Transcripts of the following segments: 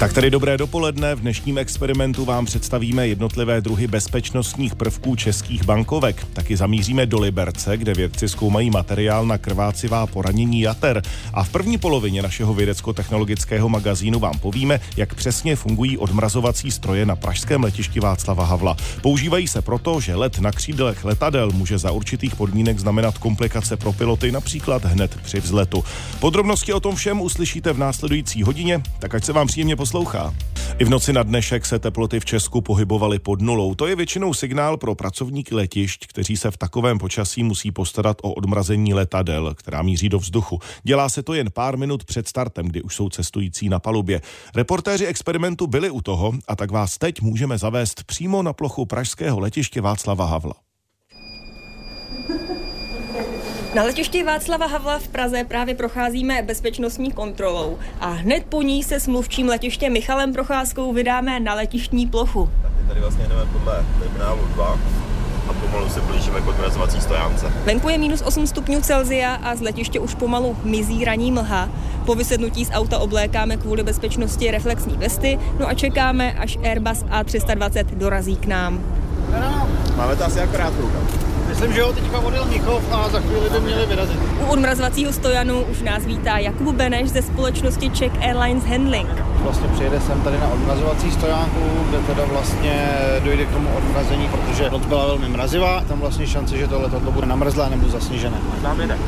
Tak tady dobré dopoledne. V dnešním experimentu vám představíme jednotlivé druhy bezpečnostních prvků českých bankovek. Taky zamíříme do Liberce, kde vědci zkoumají materiál na krvácivá poranění jater. A v první polovině našeho vědecko-technologického magazínu vám povíme, jak přesně fungují odmrazovací stroje na pražském letišti Václava Havla. Používají se proto, že let na křídlech letadel může za určitých podmínek znamenat komplikace pro piloty, například hned při vzletu. Podrobnosti o tom všem uslyšíte v následující hodině, tak ať se vám příjemně poslouchá poslouchá. I v noci na dnešek se teploty v Česku pohybovaly pod nulou. To je většinou signál pro pracovníky letišť, kteří se v takovém počasí musí postarat o odmrazení letadel, která míří do vzduchu. Dělá se to jen pár minut před startem, kdy už jsou cestující na palubě. Reportéři experimentu byli u toho a tak vás teď můžeme zavést přímo na plochu pražského letiště Václava Havla. Na letišti Václava Havla v Praze právě procházíme bezpečnostní kontrolou a hned po ní se s mluvčím letiště Michalem Procházkou vydáme na letištní plochu. Tak tady vlastně jdeme podle terminálu 2 a pomalu se blížíme k odmrazovací stojánce. Venku je minus 8 stupňů Celzia a z letiště už pomalu mizí raní mlha. Po vysednutí z auta oblékáme kvůli bezpečnosti reflexní vesty, no a čekáme, až Airbus A320 dorazí k nám. Máme to asi akorát v Myslím, že ho teďka odjel Michov a za chvíli by měli vyrazit. U odmrazovacího stojanu už nás vítá Jakub Beneš ze společnosti Czech Airlines Handling. Vlastně přijede sem tady na odmrazovací stojánku, kde teda vlastně dojde k tomu odmrazení, protože noc byla velmi mrazivá, tam vlastně šance, že to letadlo bude namrzlé nebo zasněžené.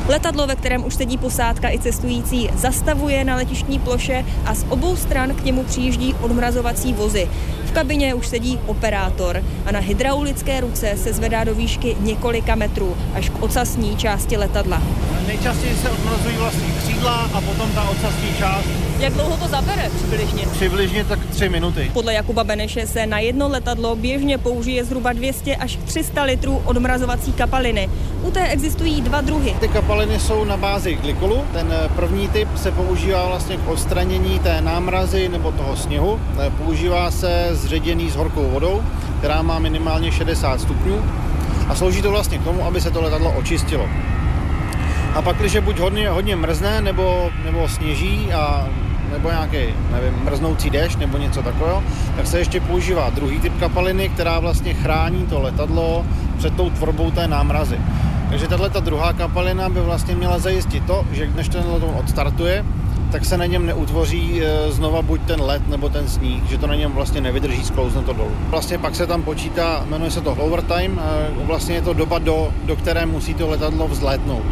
Letadlo, ve kterém už sedí posádka i cestující, zastavuje na letištní ploše a z obou stran k němu přijíždí odmrazovací vozy. V kabině už sedí operátor a na hydraulické ruce se zvedá do výšky několika metrů až k ocasní části letadla. Nejčastěji se odmrazují vlastně křídla a potom ta ocasní část. Jak dlouho to zabere přibližně? Přibližně tak tři minuty. Podle Jakuba Beneše se na jedno letadlo běžně použije zhruba 200 až 300 litrů odmrazovací kapaliny. U té existují dva druhy. Ty kapaliny jsou na bázi glykolu. Ten eh, první typ se používá vlastně k odstranění té námrazy nebo toho sněhu. Eh, používá se zředěný s horkou vodou, která má minimálně 60 stupňů a slouží to vlastně k tomu, aby se to letadlo očistilo. A pak, když buď hodně, hodně mrzne nebo, nebo sněží a nebo nějaký, nevím, mrznoucí déšť nebo něco takového, tak se ještě používá druhý typ kapaliny, která vlastně chrání to letadlo před tou tvorbou té námrazy. Takže tahle ta druhá kapalina by vlastně měla zajistit to, že když ten letoun odstartuje, tak se na něm neutvoří e, znova buď ten led nebo ten sníh, že to na něm vlastně nevydrží, sklouzne to dolů. Vlastně pak se tam počítá, jmenuje se to hover time, e, vlastně je to doba, do, do které musí to letadlo vzlétnout.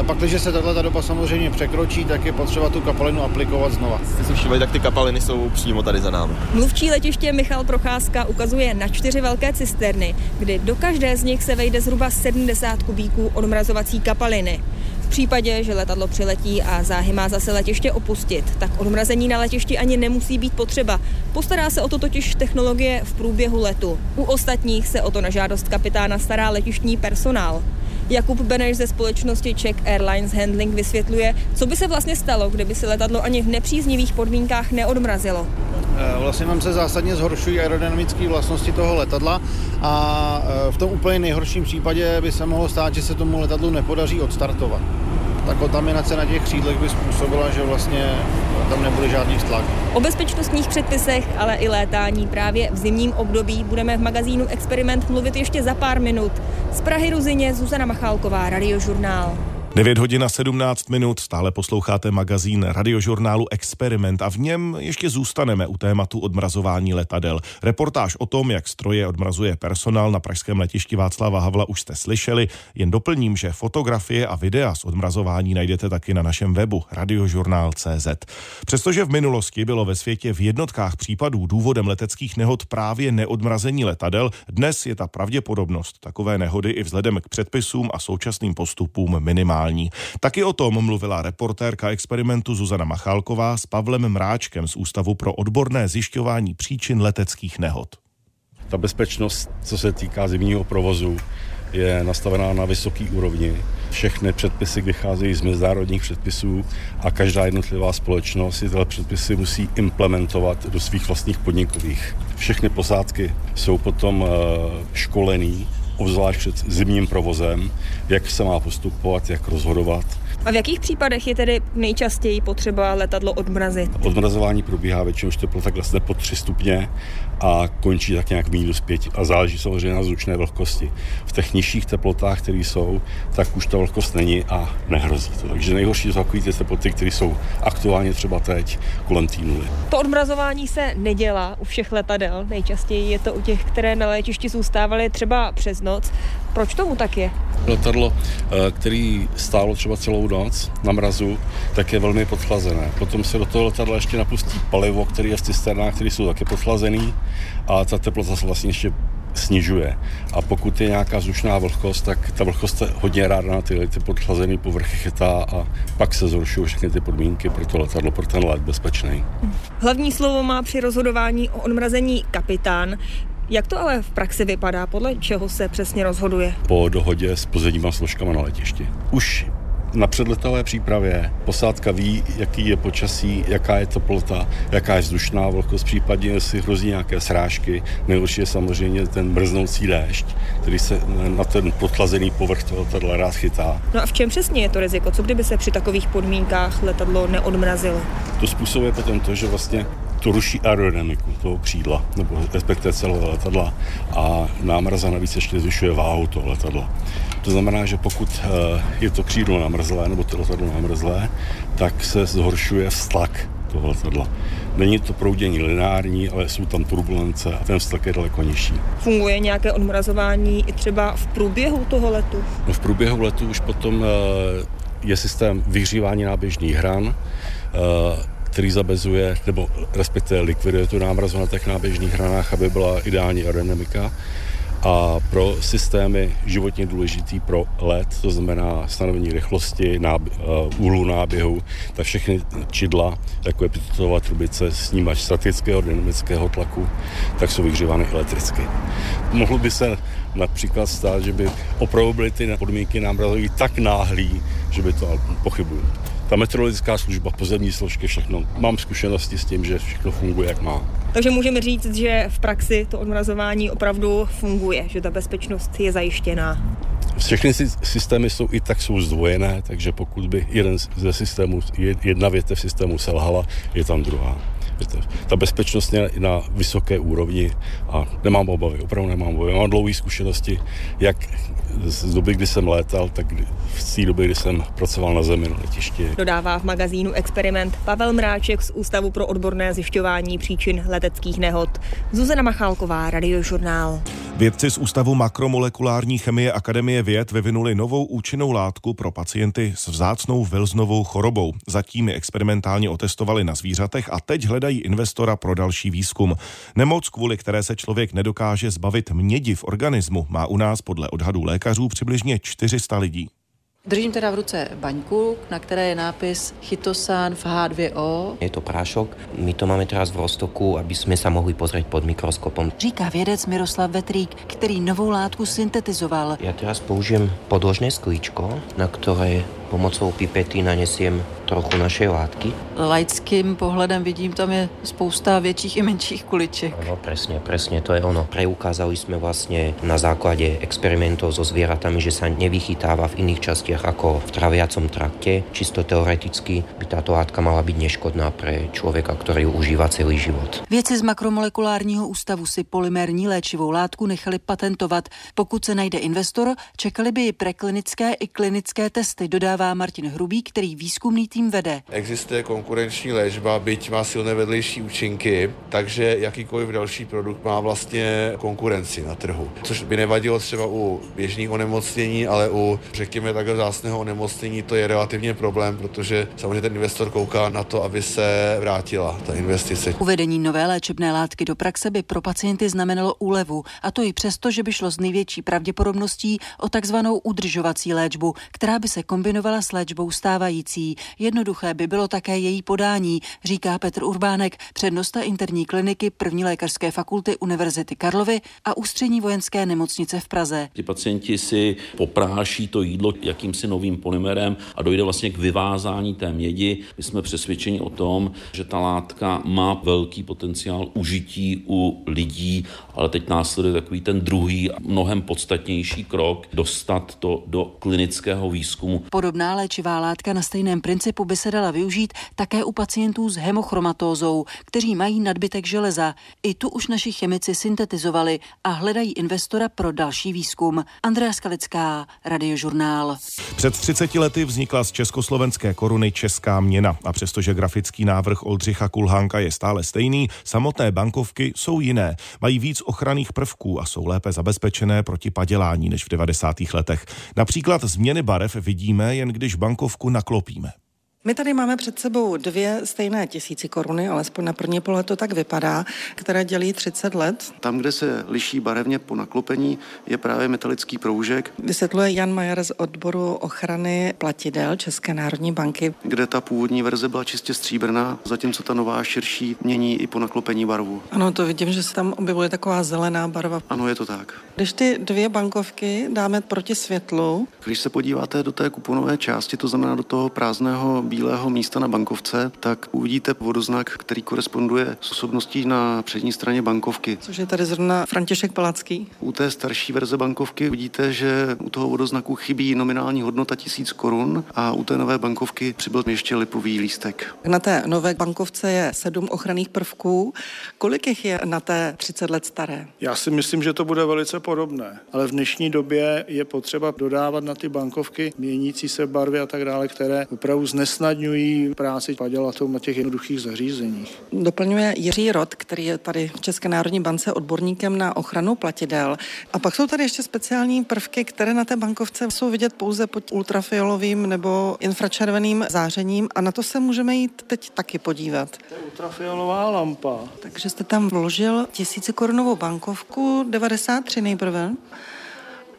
E, pak, když se tato doba samozřejmě překročí, tak je potřeba tu kapalinu aplikovat znova. Jste si všimli, tak ty kapaliny jsou přímo tady za námi. Mluvčí letiště Michal Procházka ukazuje na čtyři velké cisterny, kdy do každé z nich se vejde zhruba 70 kubíků odmrazovací kapaliny případě, že letadlo přiletí a záhy má zase letiště opustit, tak odmrazení na letišti ani nemusí být potřeba. Postará se o to totiž technologie v průběhu letu. U ostatních se o to na žádost kapitána stará letištní personál. Jakub Beneš ze společnosti Czech Airlines Handling vysvětluje, co by se vlastně stalo, kdyby se letadlo ani v nepříznivých podmínkách neodmrazilo. Eh, vlastně nám se zásadně zhoršují aerodynamické vlastnosti toho letadla a eh, v tom úplně nejhorším případě by se mohlo stát, že se tomu letadlu nepodaří odstartovat. Ta kontaminace na těch křídlech by způsobila, že vlastně tam nebude žádný vztlak. O bezpečnostních předpisech, ale i létání právě v zimním období budeme v magazínu Experiment mluvit ještě za pár minut. Z Prahy Ruzině Zuzana Machálková, Radiožurnál. 9 hodin a 17 minut, stále posloucháte magazín radiožurnálu Experiment a v něm ještě zůstaneme u tématu odmrazování letadel. Reportáž o tom, jak stroje odmrazuje personál na pražském letišti Václava Havla už jste slyšeli, jen doplním, že fotografie a videa z odmrazování najdete taky na našem webu radiožurnál.cz. Přestože v minulosti bylo ve světě v jednotkách případů důvodem leteckých nehod právě neodmrazení letadel, dnes je ta pravděpodobnost takové nehody i vzhledem k předpisům a současným postupům minimální normální. Taky o tom mluvila reportérka experimentu Zuzana Machálková s Pavlem Mráčkem z Ústavu pro odborné zjišťování příčin leteckých nehod. Ta bezpečnost, co se týká zimního provozu, je nastavená na vysoké úrovni. Všechny předpisy vycházejí z mezinárodních předpisů a každá jednotlivá společnost si tyhle předpisy musí implementovat do svých vlastních podnikových. Všechny posádky jsou potom eh, školený obzvlášť před zimním provozem, jak se má postupovat, jak rozhodovat. A v jakých případech je tedy nejčastěji potřeba letadlo odmrazit? Odmrazování probíhá většinou, už teplota klesne pod 3 stupně a končí tak nějak minus 5 a záleží samozřejmě na zvučné vlhkosti. V těch nižších teplotách, které jsou, tak už ta vlhkost není a nehrozí to. Takže nejhorší jsou takové ty teploty, které jsou aktuálně třeba teď kolem té nuly. To odmrazování se nedělá u všech letadel. Nejčastěji je to u těch, které na léčišti zůstávaly třeba přes noc. Proč tomu tak je? Letadlo, eh, který stálo třeba celou noc na mrazu, tak je velmi podchlazené. Potom se do toho letadla ještě napustí palivo, které je v cisternách, které jsou také podchlazený a ta teplota se vlastně ještě snižuje. A pokud je nějaká vzdušná vlhkost, tak ta vlhkost se hodně ráda na ty, ty podchlazené povrchy chytá a pak se zhoršují všechny ty podmínky pro to letadlo, pro ten let bezpečný. Hlavní slovo má při rozhodování o odmrazení kapitán. Jak to ale v praxi vypadá? Podle čeho se přesně rozhoduje? Po dohodě s pozadníma složkama na letišti. Už na předletové přípravě posádka ví, jaký je počasí, jaká je teplota, jaká je vzdušná vlhkost, případně jestli hrozí nějaké srážky. Nejhorší je samozřejmě ten mrznoucí déšť, který se na ten podchlazený povrch toho letadla rád chytá. No a v čem přesně je to riziko? Co kdyby se při takových podmínkách letadlo neodmrazilo? To způsobuje potom to, že vlastně to ruší aerodynamiku toho křídla, nebo respektive celého letadla a námraza navíc ještě zvyšuje váhu toho letadla. To znamená, že pokud eh, je to křídlo namrzlé nebo to letadlo namrzlé, tak se zhoršuje vztlak toho letadla. Není to proudění lineární, ale jsou tam turbulence a ten vztlak je daleko nižší. Funguje nějaké odmrazování i třeba v průběhu toho letu? No v průběhu letu už potom eh, je systém vyhřívání náběžných hran, eh, který zabezuje, nebo respektive likviduje tu námrazu na těch náběžných hranách, aby byla ideální aerodynamika. A pro systémy životně důležitý pro let, to znamená stanovení rychlosti, náb- uh, úhlu náběhu, tak všechny čidla, jako je pitotová trubice, snímač statického dynamického tlaku, tak jsou vyhřívány elektricky. Mohlo by se například stát, že by opravdu byly ty podmínky námrazové tak náhlý, že by to pochybuju ta meteorologická služba, pozemní složky, všechno. Mám zkušenosti s tím, že všechno funguje, jak má. Takže můžeme říct, že v praxi to odmrazování opravdu funguje, že ta bezpečnost je zajištěná. Všechny systémy jsou i tak jsou zdvojené, takže pokud by jeden ze systémů, jedna větev systému selhala, je tam druhá. Ta bezpečnost je na vysoké úrovni a nemám obavy, opravdu nemám obavy. Mám dlouhé zkušenosti, jak z doby, kdy jsem létal, tak v té době, kdy jsem pracoval na zemi na letišti. Dodává v magazínu Experiment Pavel Mráček z Ústavu pro odborné zjišťování příčin leteckých nehod. Zuzana Machálková, Radiožurnál. Vědci z Ústavu makromolekulární chemie Akademie věd vyvinuli novou účinnou látku pro pacienty s vzácnou Wilsonovou chorobou. Zatím ji experimentálně otestovali na zvířatech a teď hledají investora pro další výzkum. Nemoc, kvůli které se člověk nedokáže zbavit mědi v organismu, má u nás podle odhadů lékařů přibližně 400 lidí. Držím teda v ruce baňku, na které je nápis Chytosan v H2O. Je to prášok, my to máme teraz v Rostoku, aby jsme se mohli pozrieť pod mikroskopom. Říká vědec Miroslav Vetrík, který novou látku syntetizoval. Já teraz použijem podložné sklíčko, na které pomocou pipety nanesiem trochu našej látky. Laickým pohledem vidím, tam je spousta větších i menších kuliček. No, presne, presne, to je ono. Preukázali sme vlastne na základe experimentov so zvieratami, že sa nevychytáva v iných častiach ako v traviacom trakte. Čisto teoreticky by táto látka mala byť neškodná pre človeka, ktorý ju užíva celý život. Věci z makromolekulárního ústavu si polymérní léčivou látku nechali patentovat. Pokud se najde investor, čekali by i preklinické i klinické testy, dodává Martin Hrubý, který výzkumný tým vede. Existuje konkurenční léčba, byť má silné vedlejší účinky, takže jakýkoliv další produkt má vlastně konkurenci na trhu. Což by nevadilo třeba u běžných onemocnění, ale u, řekněme, takhle zásného onemocnění to je relativně problém, protože samozřejmě ten investor kouká na to, aby se vrátila ta investice. Uvedení nové léčebné látky do praxe by pro pacienty znamenalo úlevu, a to i přesto, že by šlo s největší pravděpodobností o takzvanou udržovací léčbu, která by se kombinovala s léčbou stávající. Je Jednoduché by bylo také její podání, říká Petr Urbánek, přednosta interní kliniky první lékařské fakulty Univerzity Karlovy a ústřední vojenské nemocnice v Praze. Ti pacienti si popráší to jídlo jakýmsi novým polymerem a dojde vlastně k vyvázání té mědi. My jsme přesvědčeni o tom, že ta látka má velký potenciál užití u lidí, ale teď následuje takový ten druhý a mnohem podstatnější krok dostat to do klinického výzkumu. Podobné Podobná léčivá látka na stejném principu by se dala využít také u pacientů s hemochromatózou, kteří mají nadbytek železa. I tu už naši chemici syntetizovali a hledají investora pro další výzkum. Andrea Skalická, Radiožurnál. Před 30 lety vznikla z československé koruny česká měna a přestože grafický návrh Oldřicha Kulhánka je stále stejný, samotné bankovky jsou jiné. Mají víc ochranných prvků a jsou lépe zabezpečené proti padělání než v 90. letech. Například změny barev vidíme jen když bankovku naklopíme. My tady máme před sebou dvě stejné tisíci koruny, alespoň na první pohled to tak vypadá, které dělí 30 let. Tam, kde se liší barevně po naklopení, je právě metalický proužek. Vysvětluje Jan Majer z odboru ochrany platidel České národní banky. Kde ta původní verze byla čistě stříbrná, zatímco ta nová širší mění i po naklopení barvu. Ano, to vidím, že se tam objevuje taková zelená barva. Ano, je to tak. Když ty dvě bankovky dáme proti světlu. Když se podíváte do té kuponové části, to znamená do toho prázdného bílého místa na bankovce, tak uvidíte vodoznak, který koresponduje s osobností na přední straně bankovky. Což je tady zrovna František Palacký. U té starší verze bankovky vidíte, že u toho vodoznaku chybí nominální hodnota 1000 korun a u té nové bankovky přibyl ještě lipový lístek. Na té nové bankovce je sedm ochranných prvků. Kolik jich je na té 30 let staré? Já si myslím, že to bude velice podobné, ale v dnešní době je potřeba dodávat na ty bankovky měnící se barvy a tak dále, které opravdu znes usnadňují práci padělatelům na těch jednoduchých zařízeních. Doplňuje Jiří Rod, který je tady v České národní bance odborníkem na ochranu platidel. A pak jsou tady ještě speciální prvky, které na té bankovce jsou vidět pouze pod ultrafialovým nebo infračerveným zářením a na to se můžeme jít teď taky podívat. To je ultrafialová lampa. Takže jste tam vložil tisícikorunovou bankovku, 93 nejprve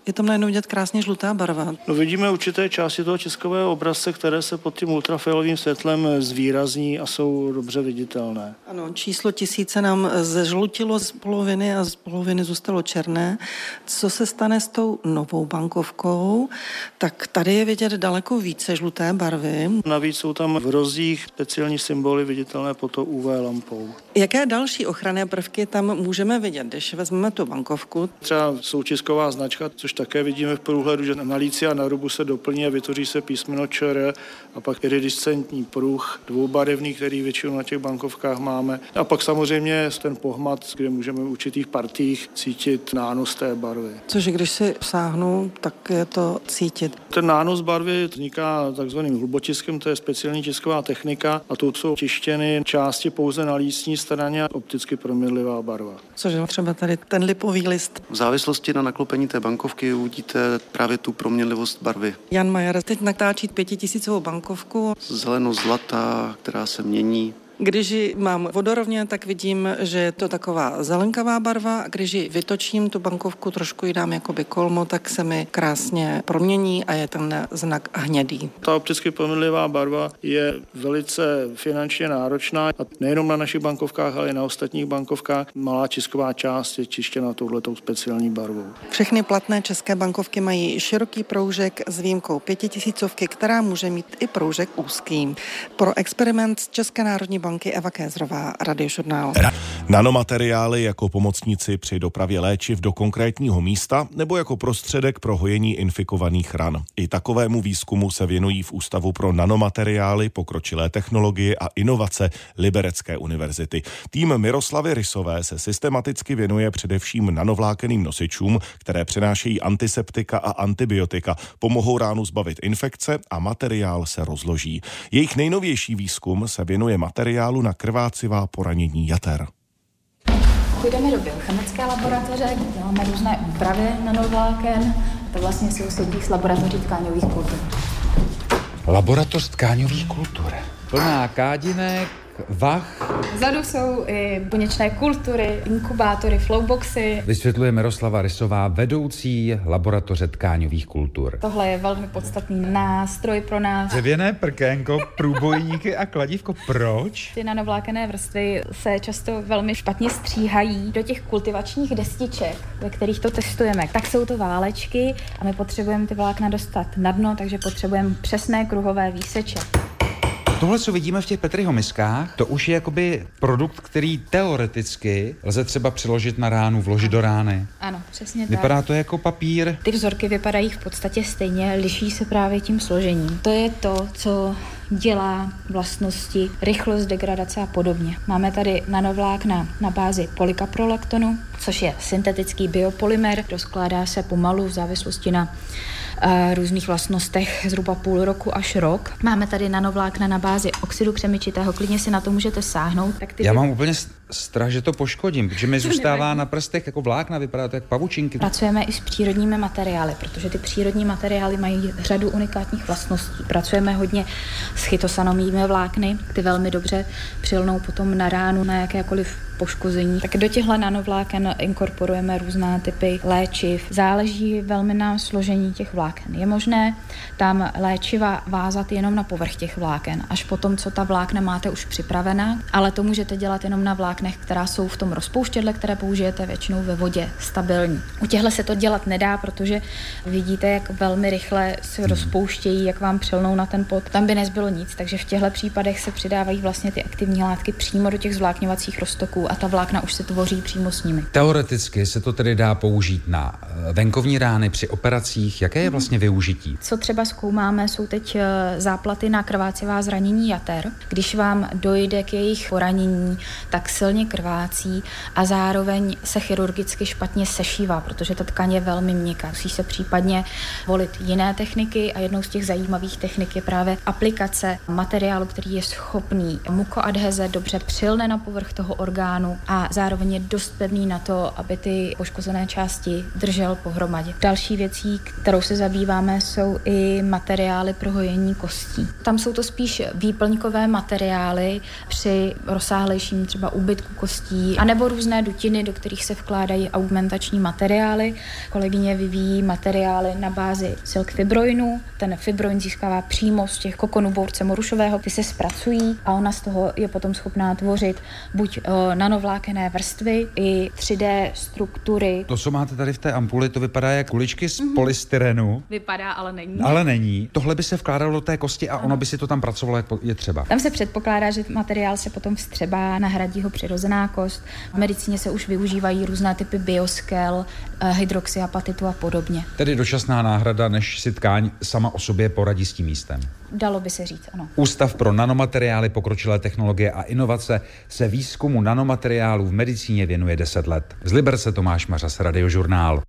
je tam najednou vidět krásně žlutá barva. No vidíme určité části toho českového obrazce, které se pod tím ultrafialovým světlem zvýrazní a jsou dobře viditelné. Ano, číslo tisíce nám zežlutilo z poloviny a z poloviny zůstalo černé. Co se stane s tou novou bankovkou, tak tady je vidět daleko více žluté barvy. Navíc jsou tam v rozích speciální symboly viditelné pod to UV lampou. Jaké další ochranné prvky tam můžeme vidět, když vezmeme tu bankovku? Třeba součisková značka, což také vidíme v průhledu, že na líci a na rubu se doplní a vytvoří se písmeno ČR a pak iridiscentní pruh dvoubarevný, který většinou na těch bankovkách máme. A pak samozřejmě ten pohmat, kde můžeme v určitých partích cítit nános té barvy. Což když si sáhnu, tak je to cítit. Ten nános barvy vzniká takzvaným hlubotiskem, to je speciální tisková technika a tu jsou tištěny části pouze na lístní straně a opticky proměnlivá barva. Což je třeba tady ten lipový list. V závislosti na naklopení té bankovky uvidíte právě tu proměnlivost barvy. Jan Majer teď natáčí pětitisícovou bankovku. Zeleno-zlatá, která se mění. Když ji mám vodorovně, tak vidím, že je to taková zelenkavá barva. Když ji vytočím, tu bankovku trošku ji dám jakoby kolmo, tak se mi krásně promění a je ten znak hnědý. Ta opticky pomydlivá barva je velice finančně náročná a nejenom na našich bankovkách, ale i na ostatních bankovkách. Malá čisková část je čištěna touhletou speciální barvou. Všechny platné české bankovky mají široký proužek s výjimkou pětitisícovky, která může mít i proužek úzký. Pro experiment České národní banky banky Eva Kézrová, Radiožurnál. Nanomateriály jako pomocníci při dopravě léčiv do konkrétního místa nebo jako prostředek pro hojení infikovaných ran. I takovému výzkumu se věnují v Ústavu pro nanomateriály, pokročilé technologie a inovace Liberecké univerzity. Tým Miroslavy Rysové se systematicky věnuje především nanovlákeným nosičům, které přenášejí antiseptika a antibiotika, pomohou ránu zbavit infekce a materiál se rozloží. Jejich nejnovější výzkum se věnuje materiálu materiálu na krvácivá poranění jater. Půjdeme do biochemické laboratoře, kde děláme různé úpravy nanovláken. To vlastně sousedí s laboratoří tkáňových kultur. Laboratoř tkáňových kultur. Plná kádinek, vach. Vzadu jsou i buněčné kultury, inkubátory, flowboxy. Vysvětluje Miroslava Rysová, vedoucí laboratoře tkáňových kultur. Tohle je velmi podstatný nástroj pro nás. Dřevěné prkénko, průbojníky a kladívko. Proč? Ty nanovlákené vrstvy se často velmi špatně stříhají do těch kultivačních destiček, ve kterých to testujeme. Tak jsou to válečky a my potřebujeme ty vlákna dostat na dno, takže potřebujeme přesné kruhové výseče. Tohle, co vidíme v těch Petriho miskách, to už je jakoby produkt, který teoreticky lze třeba přiložit na ránu, vložit do rány. Ano, přesně tak. Vypadá to jako papír. Ty vzorky vypadají v podstatě stejně, liší se právě tím složením. To je to, co dělá vlastnosti, rychlost degradace a podobně. Máme tady nanovlákna na bázi polikaprolaktonu, což je syntetický biopolymer, rozkládá se pomalu v závislosti na různých vlastnostech zhruba půl roku až rok. Máme tady nanovlákna na bázi oxidu křemičitého, klidně si na to můžete sáhnout. Tak ty Já mám úplně strach, že to poškodím, protože mi zůstává na prstech jako vlákna, vypadá to jak pavučinky. Pracujeme i s přírodními materiály, protože ty přírodní materiály mají řadu unikátních vlastností. Pracujeme hodně s chytosanomými vlákny, ty velmi dobře přilnou potom na ránu na jakékoliv poškození. Tak do těchto nanovláken inkorporujeme různé typy léčiv. Záleží velmi na složení těch vláken. Je možné tam léčiva vázat jenom na povrch těch vláken, až potom, co ta vlákna máte už připravená, ale to můžete dělat jenom na vláknech, která jsou v tom rozpouštědle, které použijete většinou ve vodě, stabilní. U těchto se to dělat nedá, protože vidíte, jak velmi rychle se rozpouštějí, jak vám přilnou na ten pot. Tam by nezbylo nic, takže v těchto případech se přidávají vlastně ty aktivní látky přímo do těch zvlákňovacích roztoků a ta vlákna už se tvoří přímo s nimi. Teoreticky se to tedy dá použít na eh, venkovní rány při operacích. Jaké je vlastně využití? Co třeba zkoumáme, jsou teď eh, záplaty na krvácivá zranění jater. Když vám dojde k jejich poranění, tak silně krvácí a zároveň se chirurgicky špatně sešívá, protože ta tkaň je velmi měkká. Musí se případně volit jiné techniky a jednou z těch zajímavých technik je právě aplikace materiálu, který je schopný mukoadheze dobře přilne na povrch toho orgánu a zároveň je dost pevný na to, aby ty poškozené části držel pohromadě. Další věcí, kterou se zabýváme, jsou i materiály pro hojení kostí. Tam jsou to spíš výplňkové materiály při rozsáhlejším třeba úbytku kostí, anebo různé dutiny, do kterých se vkládají augmentační materiály. Kolegyně vyvíjí materiály na bázi silk fibroinu. Ten fibroin získává přímo z těch kokonů bource morušového, ty se zpracují a ona z toho je potom schopná tvořit buď uh, nanovlákené vrstvy i 3D struktury. To, co máte tady v té ampuli, to vypadá jak kuličky z mm-hmm. polystyrenu. Vypadá, ale není. Ale není. Tohle by se vkládalo do té kosti a ano. ono by si to tam pracovalo, jak je třeba. Tam se předpokládá, že materiál se potom vstřebá, nahradí ho přirozená kost. V medicíně se už využívají různé typy bioskel, eh, hydroxyapatitu a podobně. Tedy dočasná náhrada, než si tkáň sama o sobě poradí s tím místem. Dalo by se říct, ano. Ústav pro nanomateriály, pokročilé technologie a inovace se výzkumu nanomateriálů v medicíně věnuje 10 let. Z Liberce Tomáš Mařas, Radiožurnál.